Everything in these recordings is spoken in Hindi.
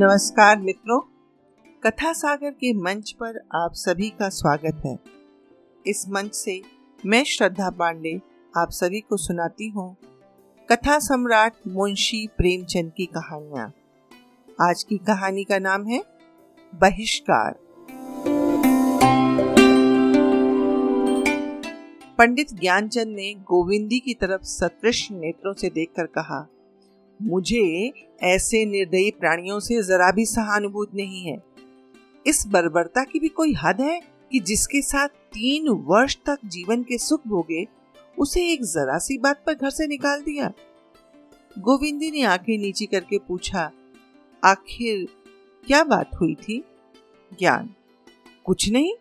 नमस्कार मित्रों, कथा सागर के मंच पर आप सभी का स्वागत है। इस मंच से मैं श्रद्धा पांडे आप सभी को सुनाती हूँ कथा सम्राट मुंशी प्रेमचंद की कहानियाँ। आज की कहानी का नाम है बहिष्कार। पंडित ज्ञानचंद ने गोविंदी की तरफ़ सतृष्ण नेत्रों से देखकर कहा मुझे ऐसे निर्दयी प्राणियों से जरा भी सहानुभूति नहीं है। इस बर्बरता की भी कोई हद है कि जिसके साथ तीन वर्ष तक जीवन के सुख भोगे, उसे एक जरा सी बात पर घर से निकाल दिया? गोविंदी ने आँखें नीची करके पूछा, आखिर क्या बात हुई थी? ज्ञान। कुछ नहीं।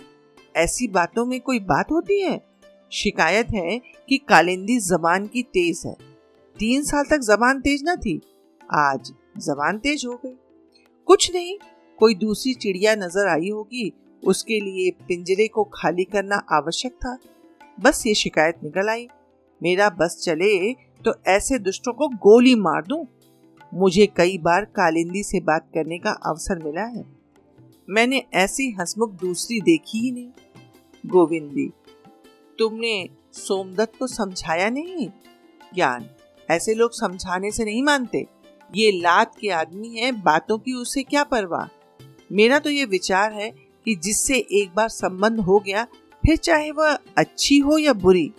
ऐसी बातों में कोई बात होती है? शिकायत है कि कालिंदी जबान की तेज है। तीन साल तक जबान तेज न थी। आज जबान तेज हो गई। कुछ नहीं, कोई दूसरी चिड़िया नज़र आई होगी, उसके लिए पिंजरे को खाली करना आवश्यक था। बस ये शिकायत निकल आई, मेरा बस चले तो ऐसे दुष्टों को गोली मार दूँ। मुझे कई बार कालिंदी से बात करने का अवसर मिला है। मैंने ऐसी हंसमुख दूसरी देखी ही नहीं। गोविंदी, तुमने सोमदत्त को समझाया नहीं? ज्ञान ऐसे लोग समझाने से नहीं मानते। ये लात के आदमी है, बातों की उसे क्या परवाह? मेरा तो ये विचार है कि जिससे एक बार संबंध हो गया, फिर चाहे वह अच्छी हो या बुरी,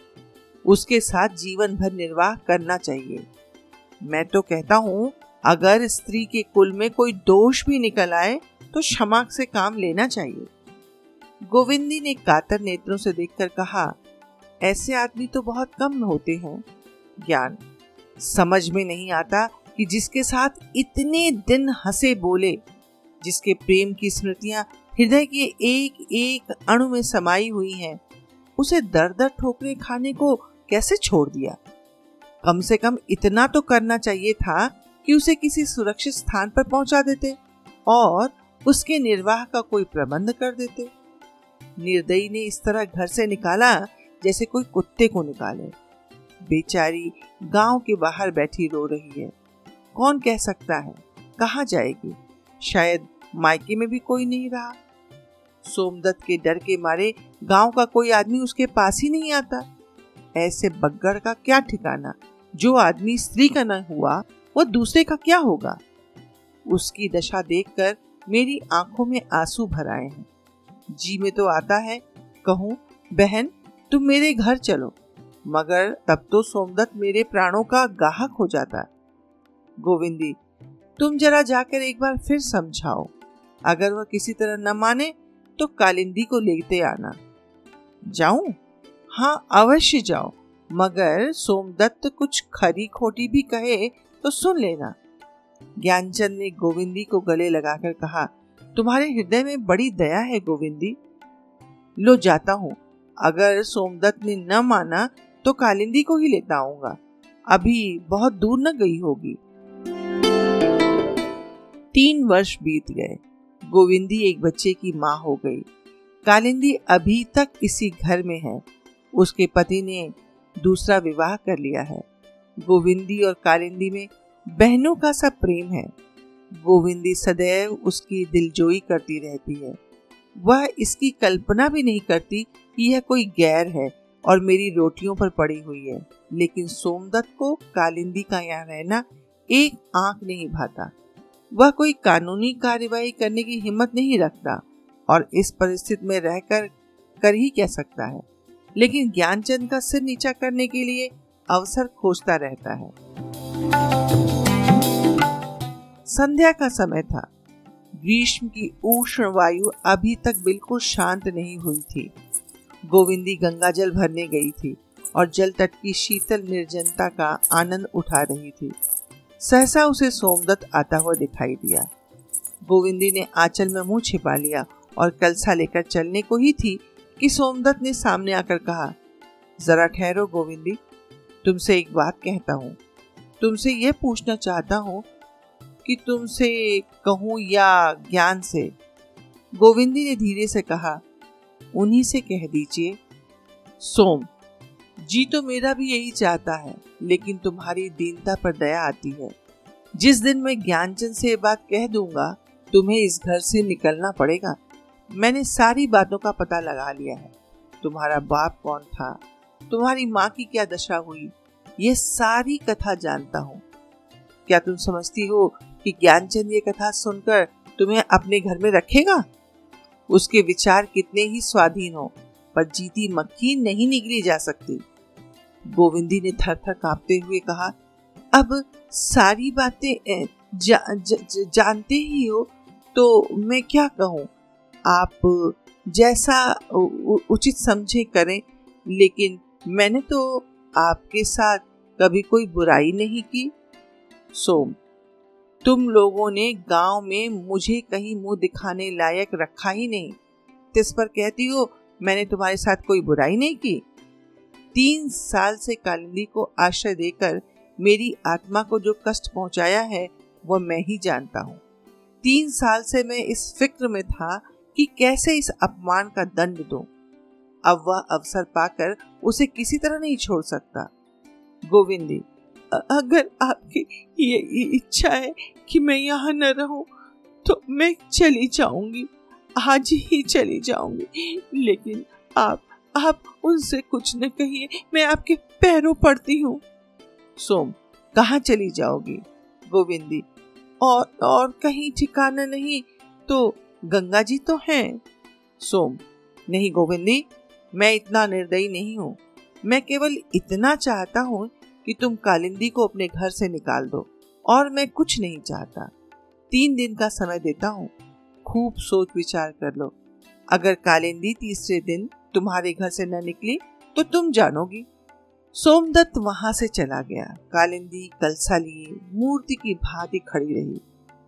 उसके साथ जीवन भर निर्वाह करना चाहिए। मैं तो कहता हूँ, अगर स्त्री के कुल में कोई दोष भी निकल आए तो क्षमा से काम लेना चाहिए। गोविंदी ने कातर नेत्रों से देखकर कहा, ऐसे आदमी तो बहुत कम होते हैं। ज्ञान समझ में नहीं आता कि जिसके साथ इतने दिन हंसे बोले जिसके प्रेम की स्मृतियाँ हृदय के एक एक अणु में समाई हुई हैं, उसे दर दर ठोकरे खाने को कैसे छोड़ दिया? कम से कम इतना तो करना चाहिए था कि उसे किसी सुरक्षित स्थान पर पहुँचा देते और उसके निर्वाह का कोई प्रबंध कर देते। निर्दयी ने इस तरह घर से निकाला जैसे कोई कुत्ते को निकाले। बेचारी गाँव के बाहर बैठी रो रही है। कौन कह सकता है? कहा जाएगी? शायद मायके में भी कोई नहीं रहा। सोमदत्त के डर के मारे गाँव का कोई आदमी उसके पास ही नहीं आता। ऐसे बग्गड़ का क्या ठिकाना? जो आदमी स्त्री का न हुआ वो दूसरे का क्या होगा? उसकी दशा देखकर मेरी आँखों में आँसू भर आए हैं। जी में तो आता है, कहूँ, बहन, तुम मेरे घर चलो। मगर तब तो सोमदत्त मेरे प्राणों का गाहक हो जाता। गोविंदी, तुम जरा जाकर एक बार फिर समझाओ। अगर वह किसी तरह न माने तो कालिंदी को लेते आना। जाऊँ? हाँ अवश्य जाओ। मगर सोमदत्त कुछ खरी खोटी भी कहे तो सुन लेना। ज्ञानचंद ने गोविंदी को गले लगाकर कहा, तुम्हारे हृदय में बड़ी दया है, गोविंदी। लो, जाता हूँ। अगर सोमदत्त ने न माना तो कालिंदी को ही लेता आऊँगा। अभी बहुत दूर न गई होगी। तीन वर्ष बीत गए। गोविंदी एक बच्चे की माँ हो गई। कालिंदी अभी तक इसी घर में है। उसके पति ने दूसरा विवाह कर लिया है। गोविंदी और कालिंदी में बहनों का सा प्रेम है। गोविंदी सदैव उसकी दिलजोई करती रहती है। वह इसकी कल्पना भी नहीं करती कि यह कोई गैर है। और मेरी रोटियों पर पड़ी हुई है। लेकिन सोमदत्त को कालिंदी का यहाँ रहना एक आँख नहीं भाता। वह कोई कानूनी कार्यवाही करने की हिम्मत नहीं रखता और इस परिस्थिति में रहकर कर ही कह सकता है। लेकिन ज्ञानचंद का सिर नीचा करने के लिए अवसर खोजता रहता है। संध्या का समय था। ग्रीष्म की उष्ण वायु अभी तक बिल्कुल शांत नहीं हुई थी। गोविंदी गंगा जल भरने गई थी और जल तट की शीतल निर्जनता का आनंद उठा रही थी। सहसा उसे सोमदत्त आता हुआ दिखाई दिया। गोविंदी ने आंचल में मुँह छिपा लिया और कलसा लेकर चलने को ही थी कि सोमदत्त ने सामने आकर कहा, जरा ठहरो गोविंदी, तुमसे एक बात कहता हूँ। तुमसे यह पूछना चाहता हूँ कि तुमसे कहूँ या ज्ञान से? गोविंदी ने धीरे से कहा उन्हीं से कह दीजिए, सोम, जी तो मेरा भी यही चाहता है, लेकिन तुम्हारी दीनता पर दया आती है। जिस दिन मैं ज्ञानचंद से बात कह दूँगा, तुम्हें इस घर से निकलना पड़ेगा। मैंने सारी बातों का पता लगा लिया है। तुम्हारा बाप कौन था? तुम्हारी माँ की क्या दशा हुई? ये सारी कथा जानता हूँ। क्या तुम समझती हो कि ज्ञानचंद ये कथा सुनकर तुम्हें अपने घर में रखेगा? उसके विचार कितने ही स्वाधीन हो पर जीती मक्खी नहीं निकली जा सकती। गोविंदी ने थर थर कांपते हुए कहा अब सारी बातें जा, जा, जानते ही हो तो मैं क्या कहूँ? आप जैसा उचित समझे करें लेकिन मैंने तो आपके साथ कभी कोई बुराई नहीं की। सोम तुम लोगों ने गाँव में मुझे कहीं मुँह दिखाने लायक रखा ही नहीं। तिस पर कहती हो? मैंने तुम्हारे साथ कोई बुराई नहीं की। तीन साल से कालिंदी को आश्रय देकर मेरी आत्मा को जो कष्ट पहुँचाया है वह मैं ही जानता हूँ। तीन साल से मैं इस फ़िक्र में था कि कैसे इस अपमान का दंड दो। अब वह अवसर पाकर उसे किसी तरह नहीं छोड़ सकता। गोविंदी अगर आपकी ये इच्छा है कि मैं यहाँ न रहूँ तो मैं चली जाऊँगी। आज ही चली जाऊँगी। लेकिन आप आप उनसे कुछ न कहिए, मैं आपके पैरों पड़ती हूँ। सोम, कहाँ चली जाओगी? गोविंदी, और और कहीं ठिकाना नहीं तो गंगा जी तो हैं। सोम, नहीं गोविंदी, मैं इतना निर्दयी नहीं हूँ। मैं केवल इतना चाहता हूँ कि तुम कालिंदी को अपने घर से निकाल दो, और मैं कुछ नहीं चाहता। तीन दिन का समय देता हूँ। खूब सोच विचार कर लो। अगर कालिंदी तीसरे दिन तुम्हारे घर से न निकली तो तुम जानोगी। सोमदत्त वहाँ से चला गया। कालिंदी कलसा लिए, मूर्ति की भांति खड़ी रही।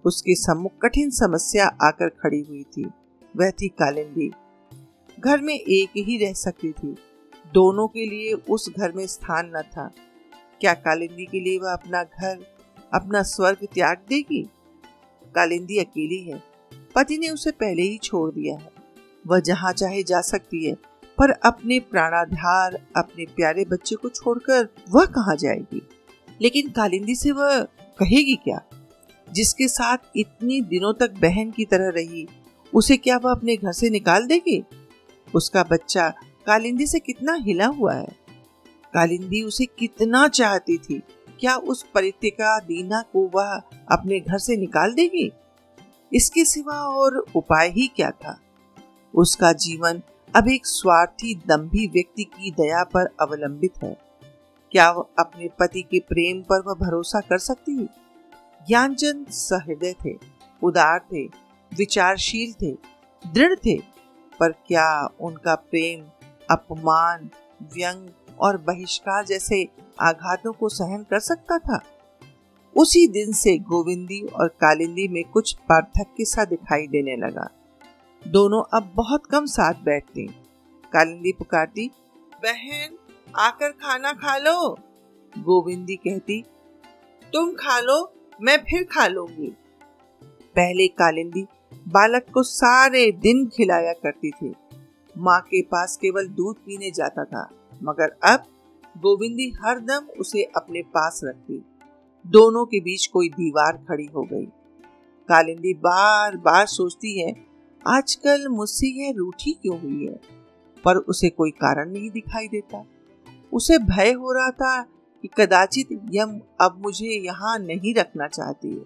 उसके सम्मुख कठिन समस्या आकर खड़ी हुई थी। वह थी कालिंदी। घर में एक ही रह सकती थी। दोनों के लिए उस घर में स्थान न था। क्या कालिंदी के लिए वह अपना घर, अपना स्वर्ग त्याग देगी? कालिंदी अकेली है। पति ने उसे पहले ही छोड़ दिया है। वह जहाँ चाहे जा सकती है, पर अपने प्राणाधार, अपने प्यारे बच्चे को छोड़कर वह कहाँ जाएगी? लेकिन कालिंदी से वह कहेगी क्या? जिसके साथ इतनी दिनों तक बहन की तरह रही, उसे क्या वह अपने घर से निकाल देगी? उसका बच्चा कालिंदी से कितना हिला हुआ है। कालिंदी उसे कितना चाहती थी। क्या उस परित्रिका दीना को वह अपने घर से निकाल देगी? इसके सिवा और उपाय ही क्या था? उसका जीवन अब एक स्वार्थी, दम्भी व्यक्ति की दया पर अवलंबित है। क्या वह अपने पति के प्रेम पर वह भरोसा कर सकती? है ज्ञानचंद सहृदय थे, उदार थे, विचारशील थे, दृढ़ थे, पर क्या उनका प्रेम, अपमान, व्यंग और बहिष्कार जैसे आघातों को सहन कर सकता था। उसी दिन से गोविंदी और कालिंदी में कुछ पार्थक्य सा दिखाई देने लगा। दोनों अब बहुत कम साथ बैठती। कालिंदी पुकारती, बहन, आकर खाना खा लो। गोविंदी कहती, तुम खा लो, मैं फिर खा लूँगी। पहले कालिंदी बालक को सारे दिन खिलाया करती थी। माँ के पास केवल दूध पीने जाता था। मगर अब गोविंदी हरदम उसे अपने पास रखती। दोनों के बीच कोई दीवार खड़ी हो गई। कालिंदी बार बार सोचती है, आजकल मुझसे यह रूठी क्यों हुई है? पर उसे कोई कारण नहीं दिखाई देता। उसे भय हो रहा था कि कदाचित यम अब मुझे यहाँ नहीं रखना चाहती है।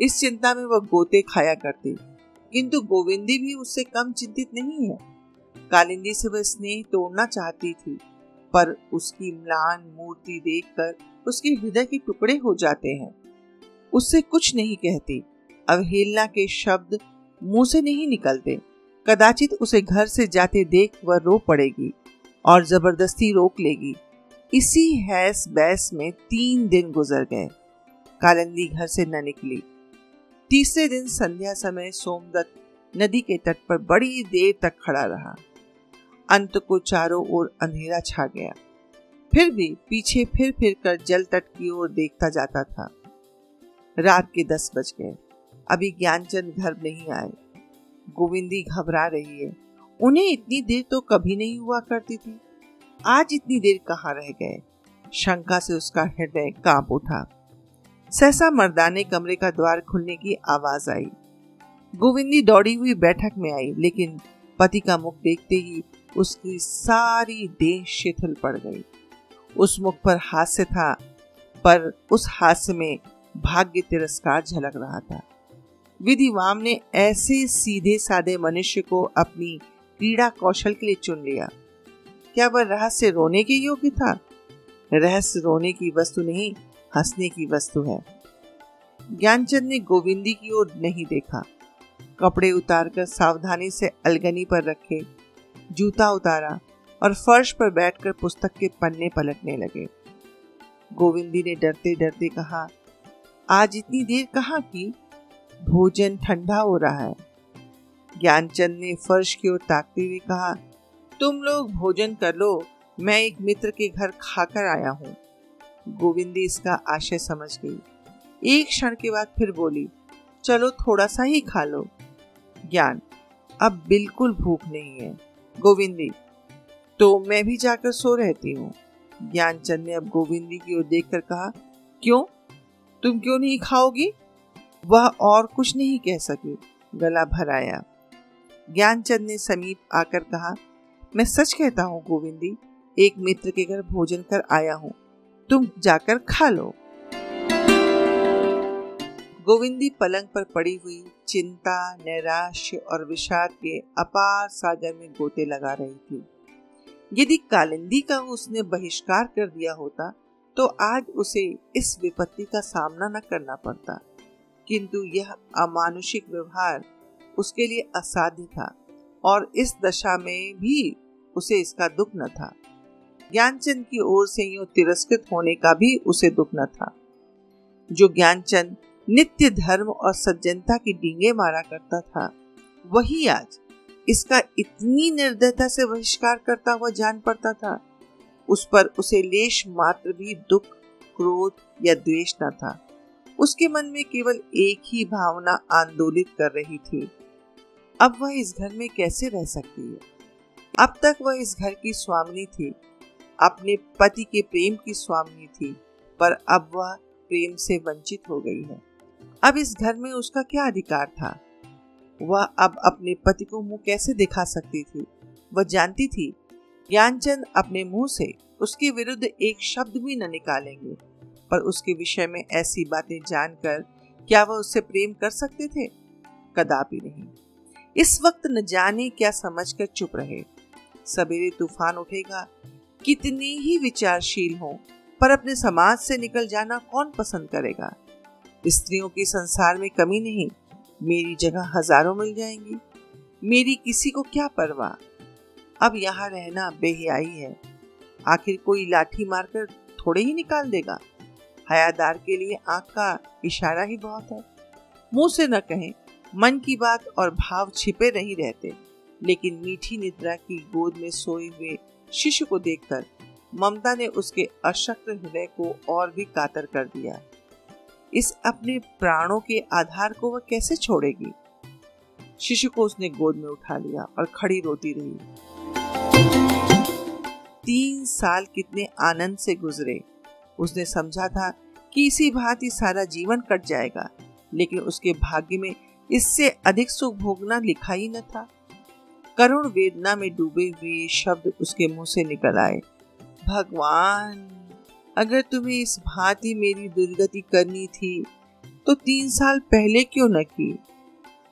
इस चिंता में वह गोते खाया करती। किंतु गोविंदी भी उससे कम चिंतित नहीं है। कालिंदी से वह स्नेह तोड़ना चाहती थी, पर उसकी म्लान मूर्ति देखकर उसके हृदय के टुकड़े हो जाते हैं। उससे कुछ नहीं कहती, अवहेलना के शब्द मुँह से नहीं निकलते। कदाचित उसे घर से जाते देख वह रो पड़ेगी और ज़बरदस्ती रोक लेगी। इसी हैस बैस में तीन दिन गुजर गए। कालंदी घर से न निकली। तीसरे दिन संध्या समय सोमदत्त नदी के तट पर बड़ी देर तक खड़ा रहा। अंत को चारों ओर अंधेरा छा गया। फिर भी पीछे फिर फिर कर जल तट की ओर देखता जाता था। रात के दस बज गए। अभी ज्ञानचंद घर नहीं आए। गोविंदी घबरा रही है। उन्हें इतनी देर तो कभी नहीं हुआ करती थी। आज इतनी देर कहाँ रह गए? शंका से उसका हृदय काँप उठा। सहसा मर्दाने कमरे का द्वार खुलने की आवाज़ आई। गोविंदी दौड़ी हुई बैठक में आई, लेकिन पति का मुख देखते ही उसकी सारी देह शिथिल पड़ गई। उस मुख पर हास्य था, पर उस हास्य में भाग्य तिरस्कार झलक रहा था। विधिवाम ने ऐसे सीधे साधे मनुष्य को अपनी क्रीड़ा कौशल के लिए चुन लिया। क्या वह रहस्य रोने के योग्य था? रहस्य रोने की वस्तु नहीं, हंसने की वस्तु है। ज्ञानचंद ने गोविंदी की ओर नहीं देखा। कपड़े उतारकर सावधानी से अलगनी पर रखे जूता उतारा और फर्श पर बैठकर पुस्तक के पन्ने पलटने लगे। गोविंदी ने डरते डरते कहा, आज इतनी देर कहाँ की? भोजन ठंडा हो रहा है। ज्ञानचंद ने फर्श की ओर ताकते हुए कहा, तुम लोग भोजन कर लो, मैं एक मित्र के घर खाकर आया हूँ। गोविंदी इसका आशय समझ गई। एक क्षण के बाद फिर बोली, चलो थोड़ा सा ही खा लो। ज्ञान, अब बिल्कुल भूख नहीं है। गोविंदी। तो मैं भी जाकर सो रहती हूँ। ज्ञानचंद ने अब गोविंदी की ओर देखकर कहा, क्यों? तुम क्यों नहीं खाओगी? वह और कुछ नहीं कह सकी, गला भर आया ज्ञानचंद ने समीप आकर कहा, मैं सच कहता हूँ गोविंदी, एक मित्र के घर भोजन कर आया हूँ। तुम जाकर खा लो। गोविंदी पलंग पर पड़ी हुई चिंता, नैराश्य और विषाद के अपार सागर में गोते लगा रही थी। यदि कालिंदी का उसने बहिष्कार कर दिया होता तो आज उसे इस विपत्ति का सामना न करना पड़ता। किंतु यह अमानुषिक व्यवहार उसके लिए असाध्य था और इस दशा में भी उसे इसका दुख न था। ज्ञानचंद की ओर से यूँ तिरस्कृत होने का भी उसे दुख न था। जो ज्ञानचंद नित्य धर्म और सज्जनता की डींगे मारा करता था। वही आज इसका इतनी निर्दयता से बहिष्कार करता हुआ जान पड़ता था। उस पर उसे लेश मात्र भी दुख, क्रोध या द्वेष न था। उसके मन में केवल एक ही भावना आंदोलित कर रही थी। अब वह इस घर में कैसे रह सकती है? अब तक वह इस घर की स्वामिनी थी। अपने पति के प्रेम की स्वामिनी थी, पर अब वह प्रेम से वंचित हो गई है। अब इस घर में उसका क्या अधिकार था? वह अब अपने पति को मुँह कैसे दिखा सकती थी? वह जानती थी, ज्ञानचंद अपने मुँह से उसके विरुद्ध एक शब्द भी न निकालेंगे। पर उसके विषय में ऐसी बातें जानकर क्या वह उससे प्रेम कर सकते थे? कदापि नहीं। इस वक्त न जाने क्या समझकर चुप रहे। सवेरे तूफ़ान उठेगा, कितनी ही विचारशील हो, पर अपने समाज से निकल जाना कौन पसंद करेगा? स्त्रियों की संसार में कमी नहीं, मेरी जगह हज़ारों मिल जाएँगी। मेरी किसी को क्या परवाह? अब यहाँ रहना बेहियाई है। आखिर कोई लाठी मारकर थोड़े ही निकाल देगा। हयादार के लिए आँख का इशारा ही बहुत है। मुँह से न कहें, मन की बात और भाव छिपे नहीं रहते। लेकिन मीठी निद्रा की गोद में सोए हुए शिशु को देखकर ममता ने उसके अशक्त हृदय को और भी कातर कर दिया। इस अपने प्राणों के आधार को वह कैसे छोड़ेगी? शिशु को उसने गोद में उठा लिया और खड़ी रोती रही। तीन साल कितने आनंद से गुजरे। उसने समझा था कि इसी भांति सारा जीवन कट जाएगा, लेकिन उसके भाग्य में इससे अधिक सुख भोगना लिखा ही न था। करुण वेदना में डूबे हुए शब्द उसके मुँह से निकल आए। भगवान! अगर तुम्हें इस भांति मेरी दुर्गति करनी थी तो तीन साल पहले क्यों न की?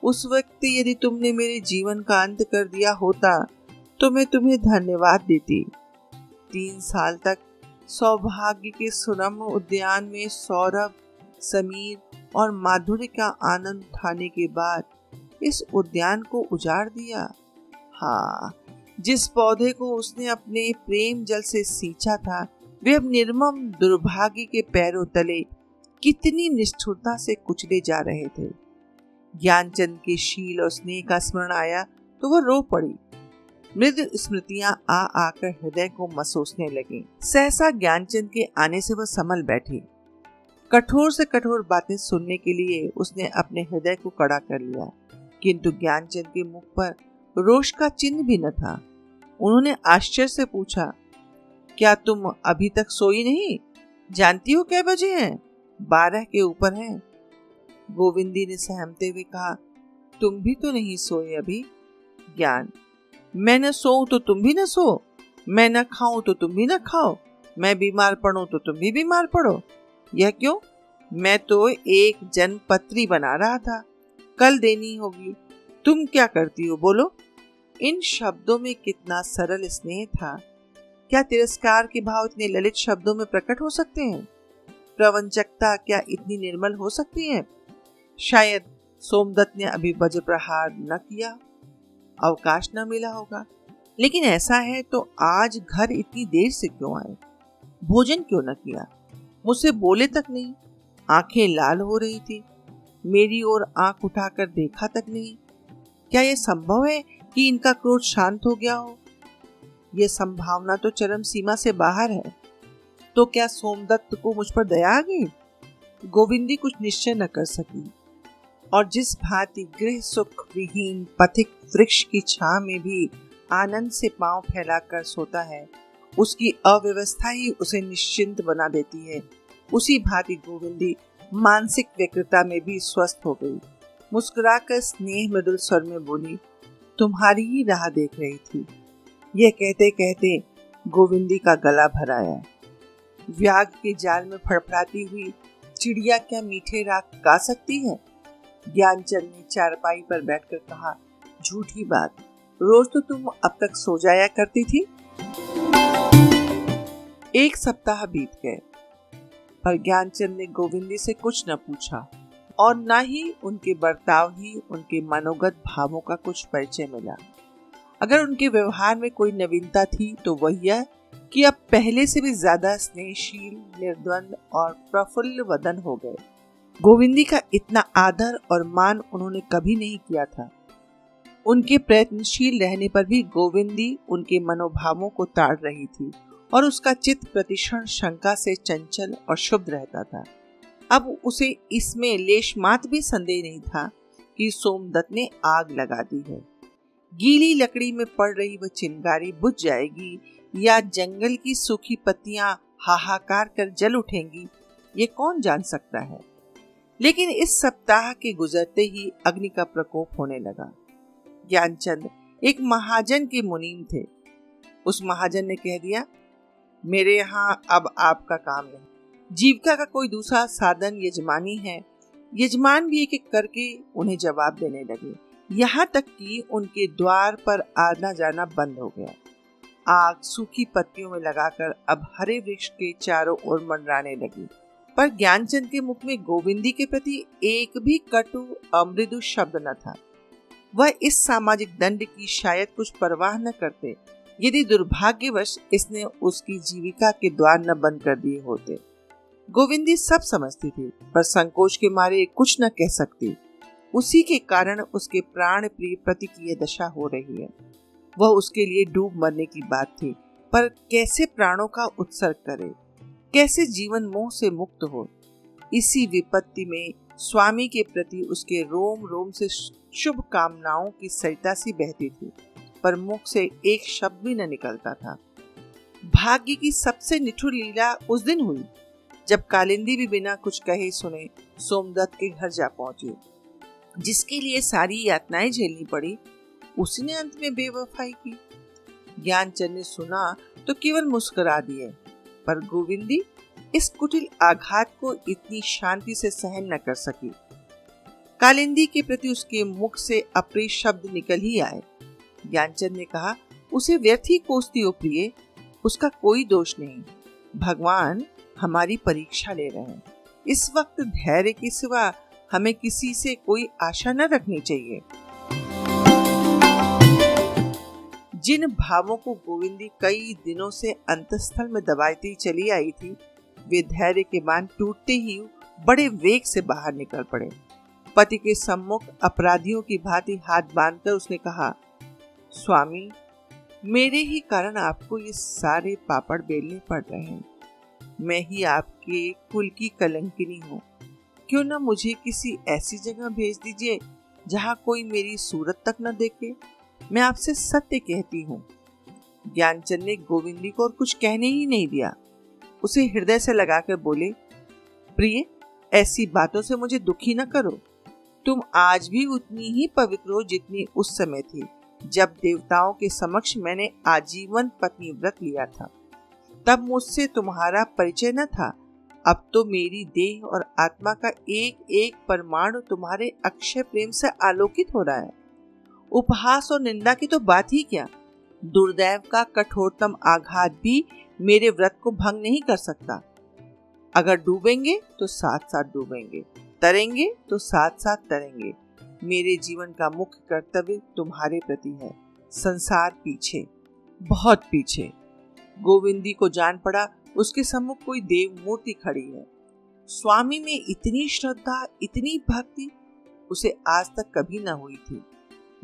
उस वक्त यदि तुमने मेरे जीवन का अंत कर दिया होता तो मैं तुम्हें धन्यवाद देती। तीन साल तक सौभाग्य के सुरम उद्यान में सौरभ, समीर और माधुर्य का आनंद उठाने के बाद इस उद्यान को उजाड़ दिया। हाँ जिस पौधे को उसने अपने प्रेम जल से सींचा था वे अब निर्मम दुर्भाग्य के पैरों तले कितनी निष्ठुरता से कुचले जा रहे थे। ज्ञानचंद के शील और स्नेह का स्मरण आया तो वह रो पड़ी। मृद स्मृतियाँ आ आकर हृदय को मसोसने लगी। सहसा ज्ञानचंद के आने से वह संभल बैठी। कठोर से कठोर बातें सुनने के लिए उसने अपने हृदय को कड़ा कर लिया, किंतु ज्ञानचंद के मुख पर रोष का चिन्ह भी न था। उन्होंने आश्चर्य से पूछा क्या तुम अभी तक सोई नहीं? जानती हो क्या बजे हैं? बारह के ऊपर हैं। गोविंदी ने सहमते हुए कहा, तुम भी तो नहीं सोए अभी? ज्ञान। मैं न सोऊं तो तुम भी न सो। मैं न खाऊं तो तुम भी न खाओ। मैं बीमार पड़ो तो तुम भी बीमार पड़ो। यह क्यों? मैं तो एक जनपत्री बना रहा था। कल देनी होगी। तुम क्या करती हो बोलो? इन शब्दों में कितना सरल स्नेह था। क्या तिरस्कार के भाव इतने ललित शब्दों में प्रकट हो सकते हैं? प्रवंचकता क्या इतनी निर्मल हो सकती है? शायद सोमदत्त ने अभी वज्र प्रहार न किया, अवकाश न मिला होगा। लेकिन ऐसा है तो आज घर इतनी देर से क्यों आए? भोजन क्यों न किया? मुझसे बोले तक नहीं, आँखें लाल हो रही थी, मेरी ओर आँख उठाकर देखा तक नहीं। क्या यह संभव है कि इनका क्रोध शांत हो गया हो? यह संभावना तो चरम सीमा से बाहर है। तो क्या सोमदत्त को मुझ पर दया आ गई? गोविंदी कुछ निश्चय न कर सकी। और जिस भांति गृह सुख विहीन पथिक वृक्ष की छा में भी आनंद से पाँव फैलाकर सोता है, उसकी अव्यवस्था ही उसे निश्चिंत बना देती है। उसी भांति गोविंदी मानसिक व्यग्रता में भी स्वस्थ हो गई। मुस्कुराकर स्नेह मृदुल स्वर में बोली, तुम्हारी ही राह देख रही थी। यह कहते कहते गोविंदी का गला भराया व्याग के जाल में फड़फड़ाती हुई चिड़िया क्या मीठे राग गा सकती है? ज्ञानचंद ने चारपाई पर बैठकर कहा, झूठी बात। रोज तो तुम अब तक सो जाया करती थी? एक सप्ताह बीत गए, पर ज्ञानचंद ने गोविंदी से कुछ न पूछा, और न ही उनके बर्ताव ही उनके मनोगत भावों का कुछ परिचय मिला। अगर उनके व्यवहार में कोई नवीनता थी तो वह यह कि अब पहले से भी ज़्यादा स्नेहशील, निर्द्वंद और प्रफुल्ल वदन हो गए। गोविंदी का इतना आदर और मान उन्होंने कभी नहीं किया था। उनके प्रयत्नशील रहने पर भी गोविंदी उनके मनोभावों को ताड़ रही थी और उसका चित्त प्रतिक्षण शंका से चंचल और शुभ रहता था। अब उसे इसमें लेश मात भी संदेह नहीं था कि सोमदत्त ने आग लगा दी है। गीली लकड़ी में पड़ रही वह चिंगारी बुझ जाएगी या जंगल की सूखी पत्तियाँ हाहाकार कर जल उठेंगी, ये कौन जान सकता है? लेकिन इस सप्ताह के गुजरते ही अग्नि का प्रकोप होने लगा। ज्ञानचंद एक महाजन के मुनीम थे। उस महाजन ने कह दिया, मेरे यहाँ अब आपका काम नहीं जीविका का कोई दूसरा साधन यजमानी है। यजमान भी एक एक करके उन्हें जवाब देने लगे। यहाँ तक कि उनके द्वार पर आना जाना बंद हो गया। आग सूखी पत्तियों में लगाकर अब हरे वृक्ष के चारों ओर मंडराने लगी। पर ज्ञानचंद के मुख में गोविंदी के प्रति एक भी कटु अमृदु शब्द न था। वह इस सामाजिक दंड की शायद कुछ परवाह न करते, यदि दुर्भाग्यवश इसने उसकी जीविका के द्वार न बंद कर दिए होते। गोविंदी सब समझती थी, पर संकोच के मारे कुछ न कह सकती। उसी के कारण उसके प्राण प्रिय प्रति की यह दशा हो रही है। वह उसके लिए डूब मरने की बात थी, पर कैसे प्राणों का उत्सर्ग करे? कैसे जीवन मोह से मुक्त हो? इसी विपत्ति में स्वामी के प्रति उसके रोम रोम से शुभ कामनाओं की सरिता सी बहती थी, पर मुख से एक शब्द भी न निकलता था। भाग्य की सबसे निठुर लीला उस दिन हुई, जब कालिंदी भी बिना कुछ कहे सुने सोमदत्त के घर जा पहुँची। जिसके लिए सारी यातनाएँ झेलनी पड़ी, उसने अंत में बेवफाई की। ज्ञानचंद ने सुना तो केवल मुस्कुरा दिए, पर गोविंदी इस कुटिल आघात को इतनी शांति से सहन न कर सकी। कालिंदी के प्रति उसके मुख से अप्रिय शब्द निकल ही आए। ज्ञानचंद ने कहा, उसे व्यर्थ ही कोसती हो प्रिय, उसका कोई दोष नहीं। भगवान हमारी परीक्षा ले रहे हैं। इस वक्त धैर्य के सिवा हमें किसी से कोई आशा न रखनी चाहिए। जिन भावों को गोविंदी कई दिनों से अंतस्थल में दबाती चली आई थी, वे धैर्य के मान टूटते ही बड़े वेग से बाहर निकल पड़े। पति के सम्मुख अपराधियों की भांति हाथ बांधकर उसने कहा, स्वामी, मेरे ही कारण आपको ये सारे पापड़ बेलने पड़ रहे हैं। मैं ही आपके कुल की कलंकिनी हूँ। क्यों ना मुझे किसी ऐसी जगह भेज दीजिए जहाँ कोई मेरी सूरत तक न देखे? मैं आपसे सत्य कहती हूँ। ज्ञानचंद ने गोविंदी को और कुछ कहने ही नहीं दिया। उसे हृदय से लगाकर बोले, प्रिय, ऐसी बातों से मुझे दुखी न करो। तुम आज भी उतनी ही पवित्र हो जितनी उस समय थी, जब देवताओं के समक्ष मैंने आजीवन पत्नी व्रत लिया था। तब मुझसे तुम्हारा परिचय न था। अब तो मेरी देह और आत्मा का एक एक परमाणु तुम्हारे अक्षय प्रेम से आलोकित हो रहा है। उपहास और निंदा की तो बात ही क्या? दुर्दैव का कठोरतम आघात भी मेरे व्रत को भंग नहीं कर सकता। अगर डूबेंगे तो साथ साथ डूबेंगे, तरेंगे तो साथ साथ तरेंगे। मेरे जीवन का मुख्य कर्तव्य तुम्हारे प्रति है। संसार पीछे, बहुत पीछे। गोविंदी को जान पड़ा उसके सम्मुख कोई देव मूर्ति खड़ी है। स्वामी में इतनी श्रद्धा, इतनी भक्ति, उसे आज तक कभी न हुई थी।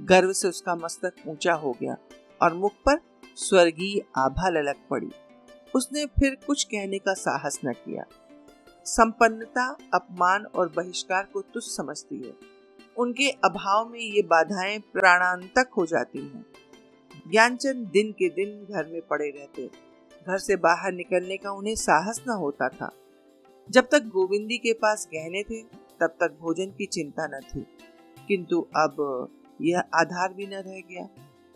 गर्व से उसका मस्तक ऊँचा हो गया और मुख पर स्वर्गीय आभा ललक पड़ी। उसने फिर कुछ कहने का साहस न किया। संपन्नता, अपमान और बहिष्कार को तुच्छ समझती है। उनके अभाव में ये बाधाएँ प्राणांतक हो जाती हैं। ज्ञानचंद दिन के दिन घर में पड़े रहते। घर से बाहर निकलने का उन्हें साहस न होता था। जब तक गोविंदी के पास गहने थे, तब तक भोजन की चिंता न थी। किंतु अब यह आधार भी न रह गया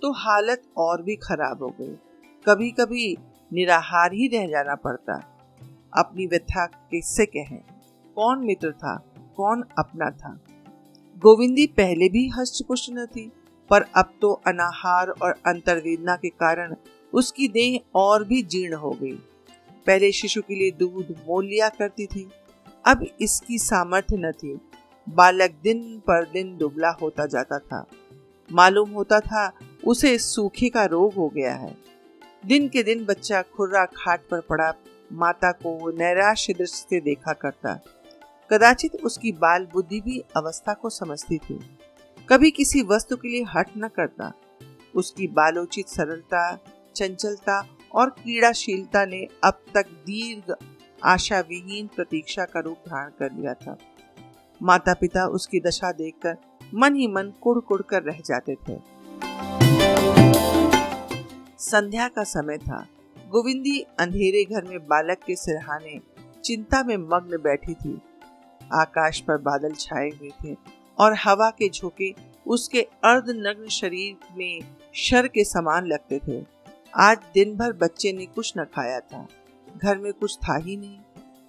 तो हालत और भी खराब हो गई। कभी कभी निराहार ही रह जाना पड़ता। अपनी व्यथा किससे कहें? कौन मित्र था? कौन अपना था? गोविंदी पहले भी हष्ट पुष्ट न थी, पर अब तो अनाहार और अंतर्वेदना के कारण उसकी देह और भी जीर्ण हो गई। पहले शिशु के लिए दूध मोल लिया करती थी, अब इसकी सामर्थ्य न थी। बालक दिन पर दिन दुबला होता जाता था। मालूम होता था उसे सूखे का रोग हो गया है। दिन के दिन बच्चा खुर्रा खाट पर पड़ा, माता को नैराश्य दृष्टि से देखा करता। कदाचित उसकी बाल बुद्धि भी अवस्था को समझती थी। कभी किसी वस्तु के लिए हट न करता। उसकी बालोचित सरलता चंचलता और क्रीड़ाशीलता ने अब तक दीर्घ आशा विहीन प्रतीक्षा का रूप धारण कर लिया था। माता पिता उसकी दशा देखकर मन ही मन कुड़ कुड़ कर रह जाते थे। संध्या का समय था। गोविंदी अंधेरे घर में बालक के सिरहाने चिंता में मग्न बैठी थी। आकाश पर बादल छाए हुए थे और हवा के झोंके उसके अर्धनग्न शरीर में शर के समान लगते थे। आज दिन भर बच्चे ने कुछ न खाया था। घर में कुछ था ही नहीं।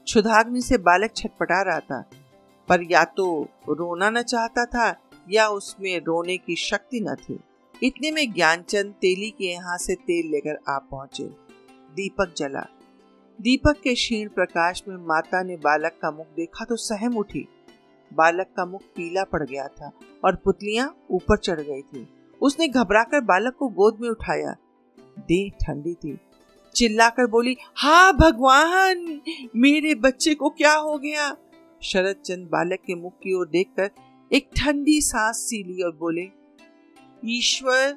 क्षुधाग्नि से बालक छटपटा रहा था, पर या तो रोना न चाहता था या उसमें रोने की शक्ति न थी। इतने में ज्ञानचंद तेली के यहाँ से तेल लेकर आ पहुँचे। दीपक जला। दीपक के क्षीण प्रकाश में माता ने बालक का मुख देखा तो सहम उठी। बालक का मुख पीला पड़ गया था और पुतलियाँ ऊपर चढ़ गई थी। उसने घबराकर बालक को गोद में उठाया। देह ठंडी थी। चिल्लाकर बोली, हा भगवान, मेरे बच्चे को क्या हो गया? शरद चंद बालक के मुख की ओर देखकर एक ठंडी सांस सी ली और बोले, ईश्वर,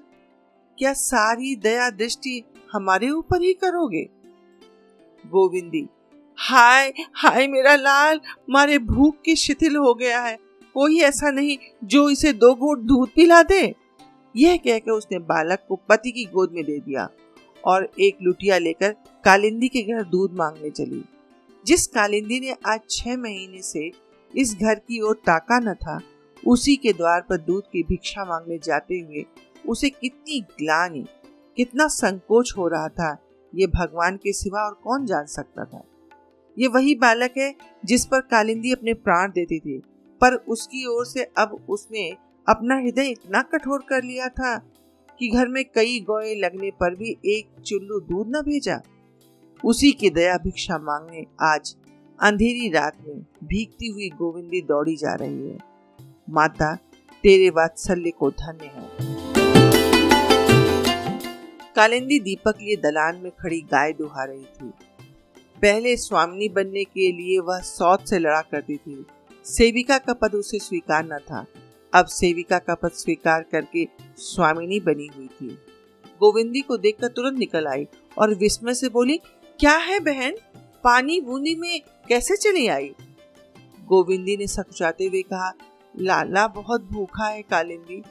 क्या सारी दया दृष्टि हमारे ऊपर ही करोगे? गोविंदी, हाय हाय मेरा लाल, मारे भूख की शिथिल हो गया है। कोई ऐसा नहीं जो इसे दो घूट दूध पिला दे। यह कहकर उसने बालक को पति की गोद में दे दिया और एक लुटिया लेकर कालिंदी के घर दूध मांगने चली। जिस कालिंदी ने आज छह महीने से इस घर की ओर ताका न था, उसी के द्वार पर दूध की भिक्षा मांगने जाते हुए उसे कितनी ग्लानी, कितना संकोच हो रहा था, ये भगवान के सिवा और कौन जान सकता था? ये वही बालक है जिस पर कालिंदी अपने प्राण देती थी, पर उसकी ओर से अब उसने अपना हृदय इतना कठोर कर लिया था कि घर में कई गोए लगने पर भी एक चुल्लू दूध न भेजा। उसी की दया भिक्षा मांगने आज अंधेरी रात में भीगती हुई गोविंदी दौड़ी जा रही है। माता, तेरे वात्सल्य को धन्य है। कालिंदी दीपक लिए दलान में खड़ी गाय दुहा रही थी। पहले स्वामिनी बनने के लिए वह सौत से लड़ा करती थी। सेविका का पद उसे स्वीकार न था। अब सेविका का पद स्वीकार करके स्वामिनी बनी हुई थी। गोविंदी को देखकर तुरंत निकल आई और विस्मय से बोली, क्या है बहन? पानी बूंदी में कैसे चली आई? गोविंदी ने सकुचाते हुए कहा, लाला, बहुत भूखा है कालिंदी।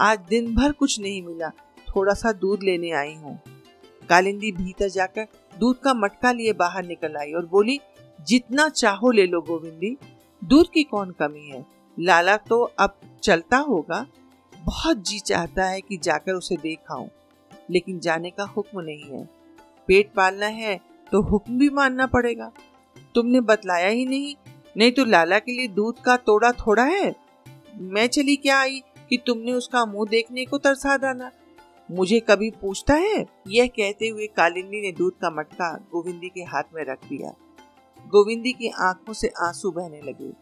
आज दिन भर कुछ नहीं मिला। थोड़ा सा दूध लेने आई हूँ। कालिंदी भीतर जाकर दूध का मटका लिए बाहर निकल आई और बोली, जितना चाहो ले लो गोविंदी। दूध की कौन कमी है? लाला तो अब चलता होगा, बहुत जी चाहता है कि जाकर उसे देख आऊँ, लेकिन जाने का हुक्म नहीं है। पेट पालना है तो हुक्म भी मानना पड़ेगा। तुमने बतलाया ही नहीं नहीं तो लाला के लिए दूध का तोड़ा थोड़ा है? मैं चली क्या आई कि तुमने उसका मुँह देखने को तरसा डाला? मुझे कभी पूछता है? यह कहते हुए कालिंदी ने दूध का मटका गोविंदी के हाथ में रख दिया। गोविंदी की आँखों से आँसू बहने लगे।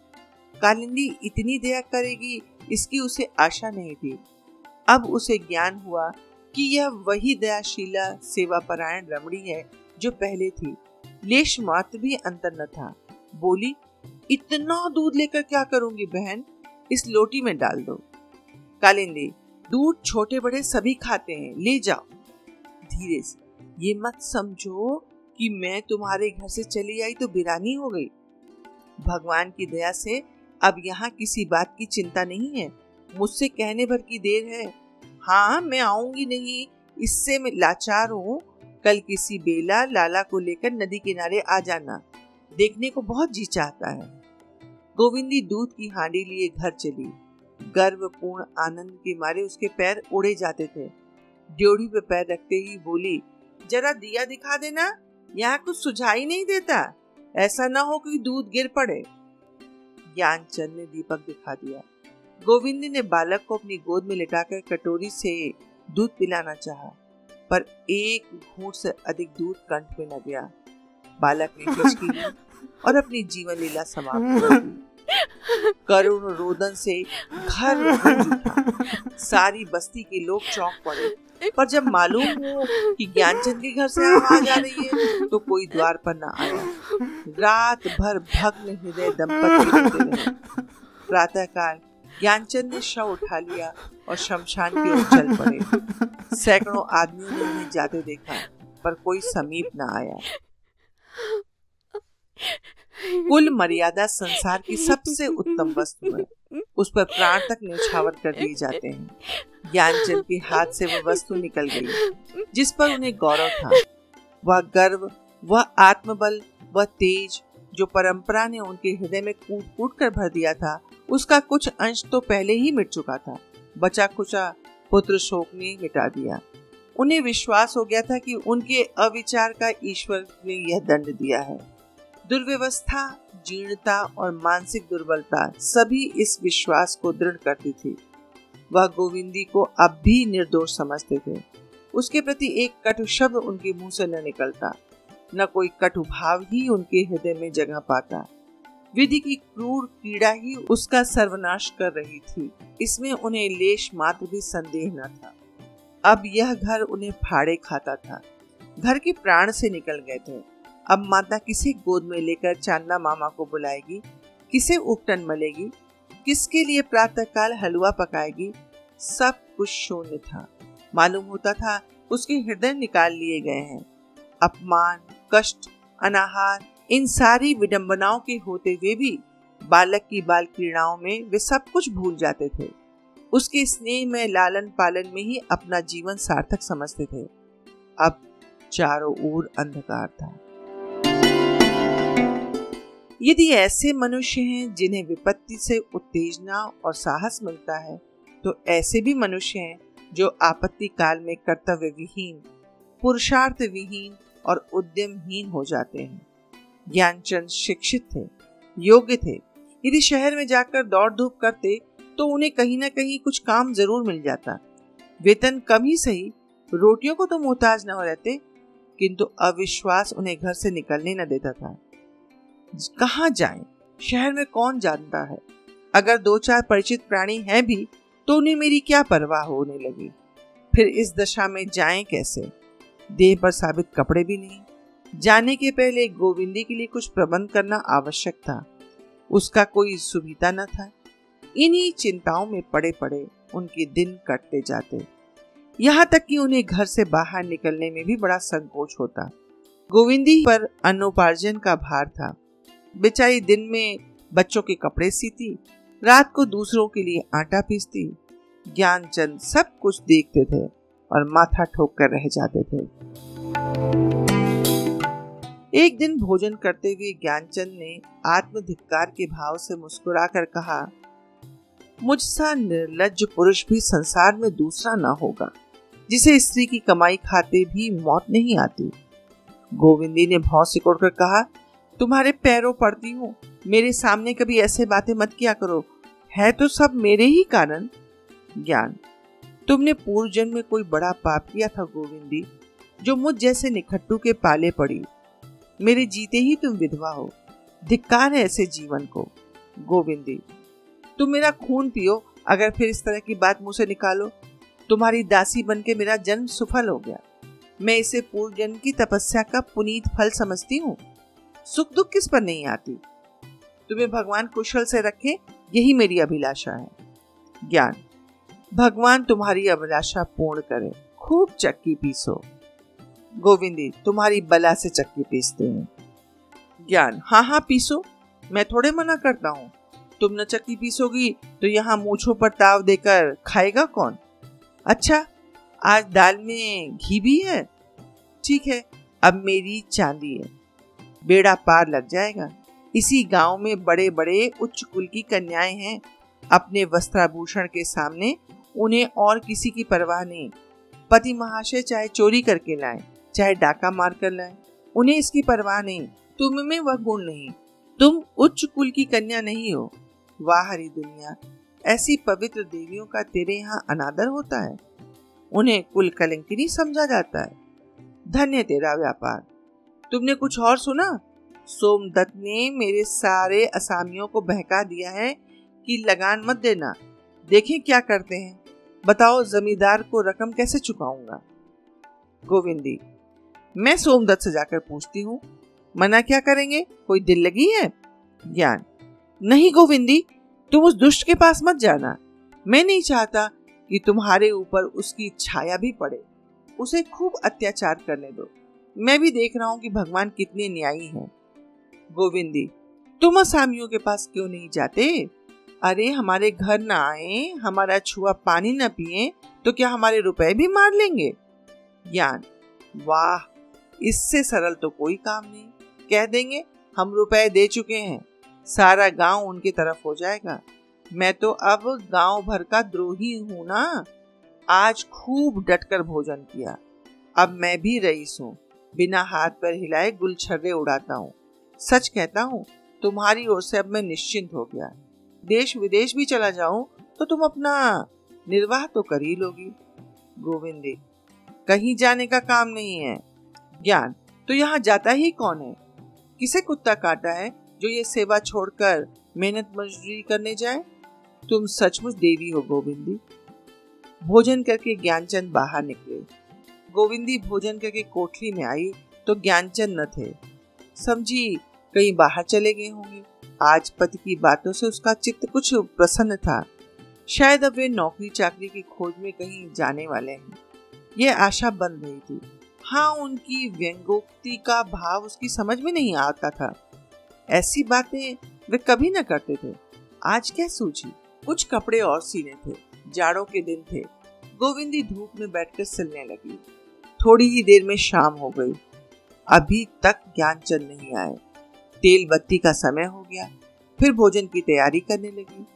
कालिंदी इतनी दया करेगी, इसकी उसे आशा नहीं थी। अब उसे ज्ञान हुआ कि यह वही दयाशीला सेवा परायण रमणी है जो पहले थी। लेश मात्र भी अंतर न था। बोली, इतना दूध लेकर क्या करूँगी बहन? इस लोटी में डाल दो। कालिंदी, दूध छोटे बड़े सभी खाते हैं, ले जाओ। धीरे से ये मत समझो कि मैं तुम्हारे घर से चली आई तो बिरानी हो गई। भगवान की दया से अब यहाँ किसी बात की चिंता नहीं है? मुझसे कहने भर की देर है। हाँ मैं आऊँगी नहीं। इससे मैं लाचार हूँ। कल किसी बेला लाला को लेकर नदी किनारे आ जाना। देखने को बहुत जी चाहता है। गोविंदी दूध की हांडी लिए घर चली। गर्वपूर्ण आनंद के मारे उसके पैर उड़े जाते थे। ड्योढ़ी पे पैर रखते ही बोली, जरा दिया दिखा देना। यहाँ कुछ सुझाई नहीं देता। ऐसा ना हो कि दूध गिर पड़े। ज्ञानचंद ने दीपक दिखा दिया। गोविंद ने बालक को अपनी गोद में लिटाकर कटोरी से दूध पिलाना चाहा, पर एक घूट से अधिक दूध कंठ में न गया। बालक ने और अपनी जीवन लीला समाप्त कर दी करुण रोदन से घर सारी बस्ती के लोग चौंक पड़े। पर जब मालूम हो कि ज्ञानचंद के घर से आवाज़ आ रही है तो कोई द्वार पर न आया। रात भर भग्न हृदय दंपति प्रातः काल ज्ञानचंद ने शव उठा लिया और शमशान की ओर चल पड़े। सैकड़ों आदमियों ने उन्हें जाते देखा, पर कोई समीप न आया। कुल मर्यादा संसार की सबसे उत्तम वस्तु है। उस पर प्राण तक न्यौछावर कर दिए जाते हैं। ज्ञानचंद के हाथ से वह वस्तु निकल गई, जिस पर उन्हें गौरव था। वह गर्व, वह आत्मबल, वह तेज, जो परंपरा ने उनके हृदय में कूट कूट कर भर दिया था, उसका कुछ अंश तो पहले ही मिट चुका था। बचा कुचा पुत्र शोक ने मिटा दिया। उन्हें विश्वास हो गया था कि उनके अविचार का ईश्वर ने यह दंड दिया है। दुर्व्यवस्था, जीर्णता और मानसिक दुर्बलता सभी इस विश्वास को दृढ़ करती थी। वह गोविंदी को अब भी निर्दोष समझते थे। उसके प्रति एक कटु शब्द उनके मुँह से न निकलता, न कोई कटु भाव ही उनके हृदय में जगह पाता। विधि की क्रूर पीड़ा ही उसका सर्वनाश कर रही थी। इसमें उन्हें लेश मात्र भी संदेह न था। अब यह घर उन्हें फाड़े खाता था। घर के प्राण से निकल गए थे। अब माता किसे गोद में लेकर चांदा मामा को बुलाएगी? किसे उपटन मलेगी? किसके लिए प्रातःकाल हलवा पकाएगी? सब कुछ शून्य था। मालूम होता था उसके हृदय निकाल लिए गए हैं। अपमान, कष्ट, अनाहार, इन सारी विडंबनाओं के होते हुए भी बालक की बाल क्रीड़ाओं में वे सब कुछ भूल जाते थे। उसके स्नेह में लालन पालन में ही अपना जीवन सार्थक समझते थे। अब चारों ओर अंधकार था। यदि ऐसे मनुष्य हैं जिन्हें विपत्ति से उत्तेजना और साहस मिलता है तो ऐसे भी मनुष्य हैं जो आपत्ति काल में कर्तव्य विहीन, पुरुषार्थ विहीन और उद्यमहीन हो जाते हैं। ज्ञानचंद शिक्षित थे, योग्य थे। यदि शहर में जाकर दौड़ धूप करते तो उन्हें कहीं ना कहीं कुछ काम ज़रूर मिल जाता। वेतन कम ही सही, रोटियों को तो मोहताज न रहते, किंतु अविश्वास उन्हें घर से निकलने न देता था। कहाँ जाएँ? शहर में कौन जानता है? अगर दो चार परिचित प्राणी हैं भी तो उन्हें मेरी क्या परवाह होने लगी? फिर इस दशा में जाएँ कैसे? देह पर साबित कपड़े भी नहीं। जाने के पहले गोविंदी के लिए कुछ प्रबंध करना आवश्यक था। उसका कोई सुविधा न था। इन्हीं चिंताओं में पड़े पड़े उनके दिन कटते जाते। यहाँ तक कि उन्हें घर से बाहर निकलने में भी बड़ा संकोच होता। गोविंदी पर अन्नोपार्जन का भार था। बेचारी दिन में बच्चों के कपड़े सीती, रात को दूसरों के लिए आटा पीसती। ज्ञानचंद सब कुछ देखते थे और माथा ठोक कर रह जाते थे। एक दिन भोजन करते हुए ज्ञानचंद ने आत्मधिकार के भाव से मुस्कुराकर कहा, मुझसा निर्लज पुरुष भी संसार में दूसरा ना होगा, जिसे स्त्री की कमाई खाते भी मौत नहीं आती। गोविंदी ने भाव सिकोड़कर कहा तुम्हारे पैरों पड़ती हूँ। मेरे सामने कभी ऐसे बातें मत किया करो। है तो सब मेरे ही कारण। ज्ञान। तुमने पूर्व जन्म में कोई बड़ा पाप किया था, गोविंदी, जो मुझ जैसे निखट्टू के पाले पड़ी। मेरे जीते ही तुम विधवा हो। धिक्कार है ऐसे जीवन को। गोविंदी, तुम मेरा खून पियो। अगर फिर इस तरह की बात मुँह से निकालो, तुम्हारी दासी बन के मेरा जन्म सफल हो गया। मैं इसे पूर्व जन्म की तपस्या का पुनीत फल समझती हूँ। सुख दुख किस पर नहीं आती? तुम्हें भगवान कुशल से रखे, यही मेरी अभिलाषा है। ज्ञान, भगवान तुम्हारी अभिलाषा पूर्ण करे, खूब चक्की पीसो। गोविंदी, तुम्हारी बला से चक्की पीसते हैं। ज्ञान हाँ हाँ पीसो, मैं थोड़े मना करता हूँ। तुम न चक्की पीसोगी तो यहाँ मूछों पर ताव देकर खाएगा कौन? अच्छा आज दाल में घी भी है? ठीक है, अब मेरी चांदी है। बेड़ा पार लग जाएगा। इसी गाँव में बड़े बड़े उच्च कुल की कन्याएँ हैं। अपने वस्त्राभूषण के सामने उन्हें और किसी की परवाह नहीं। पति महाशय चाहे चोरी करके लाए, चाहे डाका मार कर लाए, उन्हें इसकी परवाह नहीं। तुम में वह गुण नहीं। तुम उच्च कुल की कन्या नहीं हो। वाह हरी दुनिया, ऐसी पवित्र देवियों का तेरे यहाँ अनादर होता है। उन्हें कुल कलंकिनी समझा जाता है। धन्य तेरा व्यापार। तुमने कुछ और सुना? सोमदत्त ने मेरे सारे असामियों को बहका दिया है कि लगान मत देना। देखें क्या करते हैं। बताओ जमींदार को रकम कैसे चुकाऊँगा? गोविंदी, मैं सोमदत्त से जाकर पूछती हूँ। मना क्या करेंगे? कोई दिल लगी है? ज्ञान, नहीं गोविंदी, तुम उस दुष्ट के पास मत जाना। मैं नहीं चाहता कि तुम्हारे ऊपर उसकी छाया भी पड़े। उसे खूब अत्याचार करने दो। मैं भी देख रहा हूँ कि भगवान कितने न्यायी हैं। गोविंदी, तुम असामियों के पास क्यों नहीं जाते? अरे, हमारे घर ना आए, हमारा छुआ पानी न पिए तो क्या हमारे रुपए भी मार लेंगे? ज्ञान वाह, इससे सरल तो कोई काम नहीं। कह देंगे, हम रुपए दे चुके हैं, सारा गाँव उनकी तरफ़ हो जाएगा। मैं तो अब गाँव भर का द्रोही हूँ ना। आज खूब डटकर भोजन किया। अब मैं भी रईस हूँ। बिना हाथ पर हिलाए गुलछर्रे उड़ाता हूँ। सच कहता हूँ, तुम्हारी ओर से अब मैं निश्चिंत हो गया। देश विदेश भी चला जाऊँ तो तुम अपना निर्वाह तो कर ही लोगी। गोविंदी, कहीं जाने का काम नहीं है। ज्ञान तो यहाँ जाता ही कौन है? किसे कुत्ता काटा है जो ये सेवा छोड़कर मेहनत मजदूरी करने जाए? तुम सचमुच देवी हो, गोविंदी। भोजन करके ज्ञानचंद बाहर निकले। गोविंदी भोजन करके कोठरी में आई तो ज्ञानचंद न थे। समझी, कहीं बाहर चले गए होंगे। आज पति की बातों से उसका चित्त कुछ प्रसन्न था। शायद अब वे नौकरी चाकरी की खोज में कहीं जाने वाले हैं। यह आशा बन रही थी। हाँ उनकी व्यंगोक्ति का भाव उसकी समझ में नहीं आता था। ऐसी बातें वे कभी न करते थे। आज क्या सूझी? कुछ कपड़े और सीने थे। जाड़ों के दिन थे। गोविंदी धूप में बैठकर सिलने लगी। थोड़ी ही देर में शाम हो गई। अभी तक ज्ञानचंद नहीं आए तेल बत्ती का समय हो गया। फिर भोजन की तैयारी करने लगी।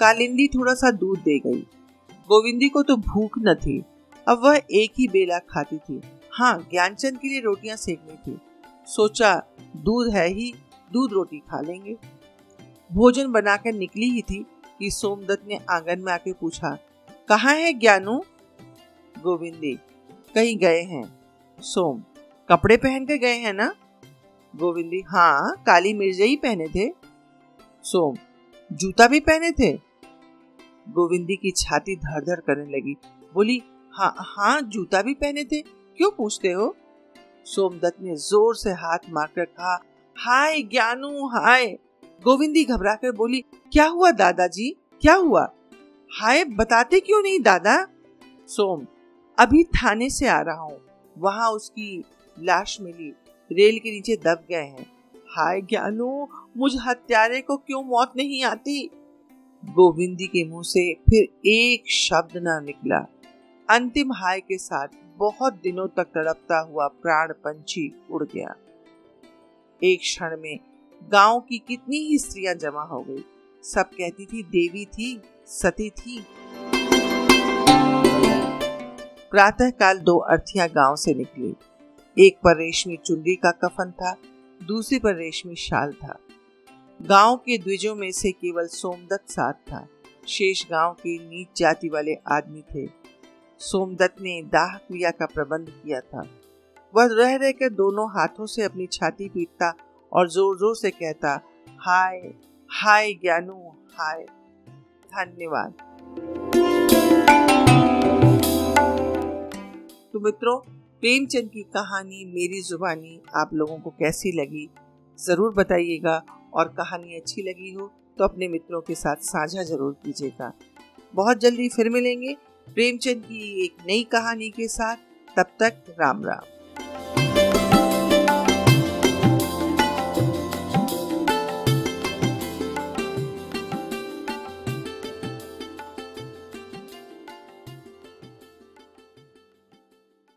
कालिंदी थोड़ा सा दूध दे गई। गोविंदी को तो भूख न थी। अब वह एक ही बेला खाती थी। हाँ ज्ञानचंद के लिए रोटियाँ सेकनी थी। सोचा, दूध है ही, दूध रोटी खा लेंगे। भोजन बनाकर निकली ही थी कि सोमदत्त ने आँगन में आके पूछा, कहाँ है ज्ञानू? गोविंदी कहीं गए हैं। सोम कपड़े पहन के गए हैं ना? गोविंदी हाँ काली मिर्ज़ा ही पहने थे। सोम जूता भी पहने थे? गोविंदी की छाती धड़ धड़ करने लगी। बोली हाँ हाँ जूता भी पहने थे। क्यों पूछते हो? सोमदत्त ने ज़ोर से हाथ मारकर कहा, हाय ज्ञानू, हाय। गोविंदी घबरा कर बोली, क्या हुआ दादाजी? क्या हुआ? हाय, बताते क्यों नहीं दादा? सोम अभी थाने से आ रहा हूँ। वहाँ उसकी लाश मिली। रेल के नीचे दब गए हैं। हाय ज्ञानू, मुझ हत्यारे को क्यों मौत नहीं आती? गोविंदी के मुँह से फिर एक शब्द ना निकला। अंतिम हाय के साथ बहुत दिनों तक तड़पता हुआ प्राण पंछी उड़ गया। एक क्षण में गाँव की कितनी ही स्त्रियाँ जमा हो गई। सब कहती थी, देवी थी, सती थी। प्रातःकाल दो अर्थियाँ गाँव से निकली। एक पर रेशमी चुनरी का कफन था, दूसरी पर रेशमी शाल था। गाँव के द्विजों में से केवल सोमदत्त साथ था। शेष गाँव के नीच जाति वाले आदमी थे। सोमदत्त ने दाह क्रिया का प्रबंध किया था। वह रह रहकर दोनों हाथों से अपनी छाती पीटता और ज़ोर ज़ोर से कहता, हाय हाय ज्ञानू, हाय, धन्यवाद। तो मित्रों प्रेमचंद की कहानी मेरी जुबानी आप लोगों को कैसी लगी? ज़रूर बताइएगा और कहानी अच्छी लगी हो तो अपने मित्रों के साथ साझा ज़रूर कीजिएगा। बहुत जल्दी फिर मिलेंगे प्रेमचंद की एक नई कहानी के साथ। तब तक राम राम।